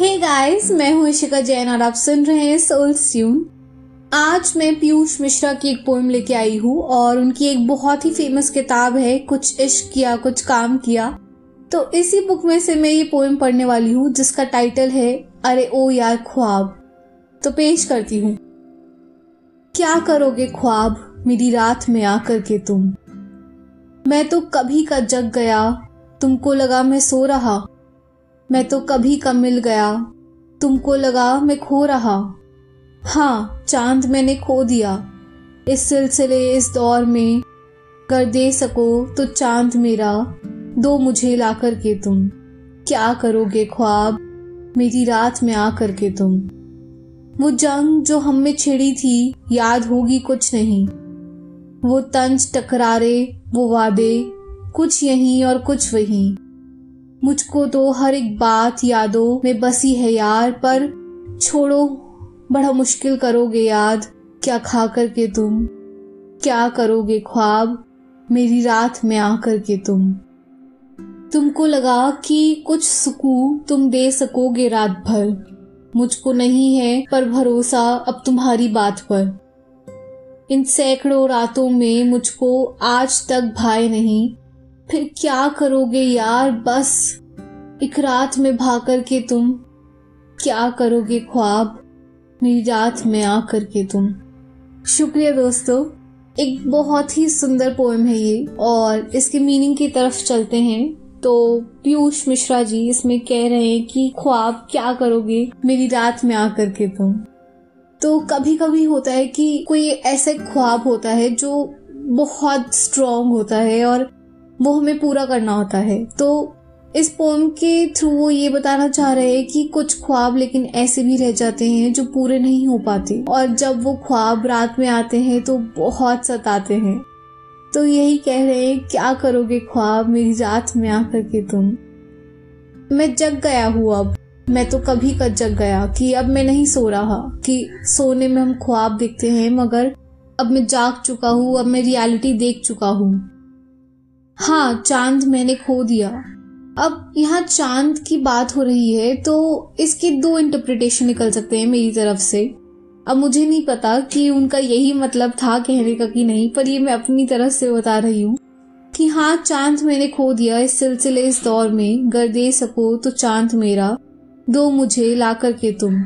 Hey guys मैं हूँ इशिका जैन और आप सुन रहे हैं सोल ट्यून आज मैं पीयूष मिश्रा की एक पोएम लेके आई हूँ और उनकी एक बहुत ही फ़ेमस किताब है, कुछ इश्क किया, कुछ काम किया। तो इसी बुक में से मैं ये पोएम पढ़ने वाली हूँ, जिसका टाइटल है, अरे ओ यार ख्वाब। तो पेश करती हूँ। क्या करोगे ख्वाब, मेरी रात में आकर के तुम? मैं तो कभी का जग गया, तुमको लगा मैं सो रहा। मैं तो कभी का मिल गया। तुमको लगा मैं खो रहा। हाँ चाँद मैंने खो दिया। इस सिलसिले, इस दौर में कर दे सको तो चाँद मेरा, दो मुझे ला कर के तुम। क्या करोगे ख्वाब? मेरी रात में आ कर के तुम। वो जंग जो हम में छिड़ी थी, याद होगी कुछ नहीं। वो तंज टकरारे, वो वादे, कुछ यहीं और कुछ वहीं। मुझको तो हर एक बात यादों में बसी है यार, पर छोड़ो, बड़ा मुश्किल करोगे याद। क्या खा कर के तुम? क्या करोगे ख्वाब? मेरी रात में आकर के तुम। तुमको लगा कि कुछ सुकून तुम दे सकोगे रात भर। मुझको नहीं है पर भरोसा अब तुम्हारी बात पर। इन सैकड़ों रातों में मुझको आज तक भाई नहीं। फिर क्या करोगे यार? बस, एक रात में भाकर के तुम। क्या करोगे ख्वाब? मेरी रात में आकर के तुम। शुक्रिया दोस्तों, एक बहुत ही सुंदर पोएम है ये, और इसके मीनिंग की तरफ़ चलते हैं। तो पीयूष मिश्रा जी इसमें कह रहे हैं कि ख्वाब, क्या करोगे? मेरी रात में आकर के तुम। तो कभी कभी होता है कि कोई ऐसा ख्वाब होता है जो बहुत स्ट्रॉन्ग होता है और वो हमें पूरा करना होता है। तो इस पोम के थ्रू वो ये बताना चाह रहे हैं कि कुछ ख्वाब लेकिन ऐसे भी रह जाते हैं जो पूरे नहीं हो पाते। और जब वो ख्वाब रात में आते हैं तो बहुत सताते हैं। तो यही कह रहे हैं, क्या करोगे ख्वाब मेरी रात में आकर के तुम? मैं जग गया हूँ अब। मैं तो कभी का जग गया कि अब मैं नहीं सो रहा कि सोने में हम ख्वाब देखते हैं, मगर अब मैं जाग चुका हूँ, अब मैं रियलिटी देख चुका हूँ। हाँ चाँद मैंने खो दिया। अब यहाँ चाँद की बात हो रही है तो इसके दो इंटरप्रिटेशन निकल सकते हैं मेरी तरफ़ से। अब मुझे नहीं पता कि उनका यही मतलब था कहने का कि नहीं, पर ये मैं अपनी तरफ़ से बता रही हूँ कि हाँ चाँद मैंने खो दिया इस सिलसिले, इस दौर में। गर दे सको तो चाँद मेरा, दो मुझे ला कर के तुम।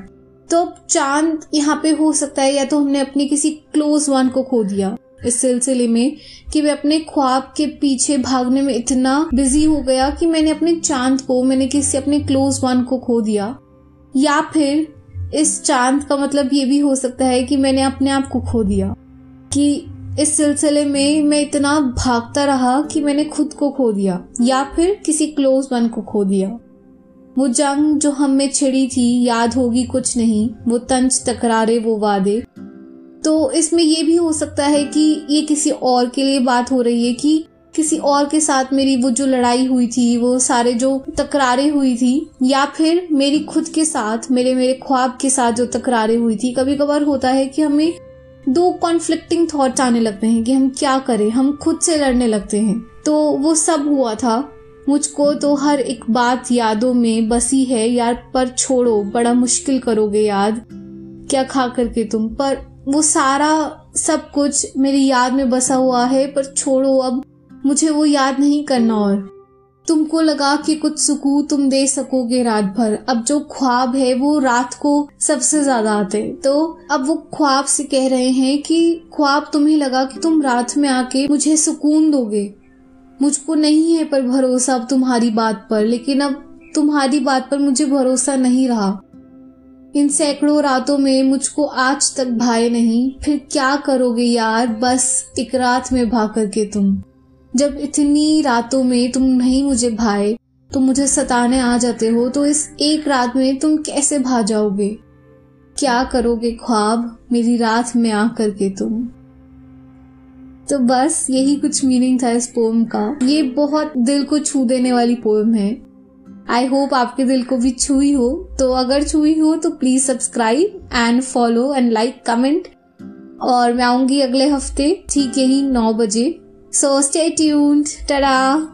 तो अब चाँद यहाँ पे हो सकता है, या तो हमने अपने किसी क्लोज वन को खो दिया। इस सिलसिले में कि मैं अपने ख्वाब के पीछे भागने में इतना बिज़ी हो गया कि मैंने अपने चाँद को, मैंने किसी अपने क्लोज वन को खो दिया। या फिर इस चाँद का मतलब ये भी हो सकता है कि मैंने अपने आप को खो दिया। कि इस सिलसिले में मैं इतना भागता रहा कि मैंने खुद को खो दिया, या फिर किसी क्लोज वन को खो दिया। वो जंग जो हम में छिड़ी थी, याद होगी कुछ नहीं, वो तंज टकरारे, वो वादे। तो इसमें ये भी हो सकता है कि ये किसी और के लिए बात हो रही है कि किसी और के साथ मेरी वो जो लड़ाई हुई थी, वो सारे जो तकरारें हुई थी, या फिर मेरी खुद के साथ, मेरे मेरे ख्वाब के साथ जो तकरारें हुई थी कभी कभार होता है कि हमें दो कॉन्फ्लिक्टिंग थॉट्स आने लगते हैं कि हम क्या करें, हम खुद से लड़ने लगते हैं। तो वो सब हुआ था। मुझको तो हर एक बात यादों में बसी है, यार, पर छोड़ो, बड़ा मुश्किल करोगे याद। क्या खा करके तुम? पर वो सारा सब कुछ मेरी याद में बसा हुआ है, पर छोड़ो अब, मुझे वो याद नहीं करना और। तुमको लगा कि कुछ सुकून तुम दे सकोगे रात भर अब जो ख्वाब है, वो रात को सबसे ज़्यादा आते तो अब वो ख्वाब से कह रहे हैं कि ख्वाब तुम्हें लगा कि तुम रात में आके मुझे सुकून दोगे। मुझको नहीं है पर भरोसा अब तुम्हारी बात पर, लेकिन अब तुम्हारी बात पर मुझे भरोसा नहीं रहा। इन सैकड़ों रातों में मुझको आज तक भाई नहीं। फिर क्या करोगे यार? बस एक रात में भाग करके तुम। जब इतनी रातों में तुम नहीं मुझे भाए तो मुझे सताने आ जाते हो तो इस एक रात में तुम कैसे भा जाओगे? क्या करोगे ख्वाब? मेरी रात में आ करके तुम। तो बस यही कुछ मीनिंग था इस पोम का। ये बहुत दिल को छू देने वाली पोम है। आई होप आपके दिल को भी छुई हो। तो अगर छुई हो तो please subscribe and follow and like comment और मैं आऊँगी अगले हफ़्ते, ठीक यही नौ बजे। So stay tuned Ta-da!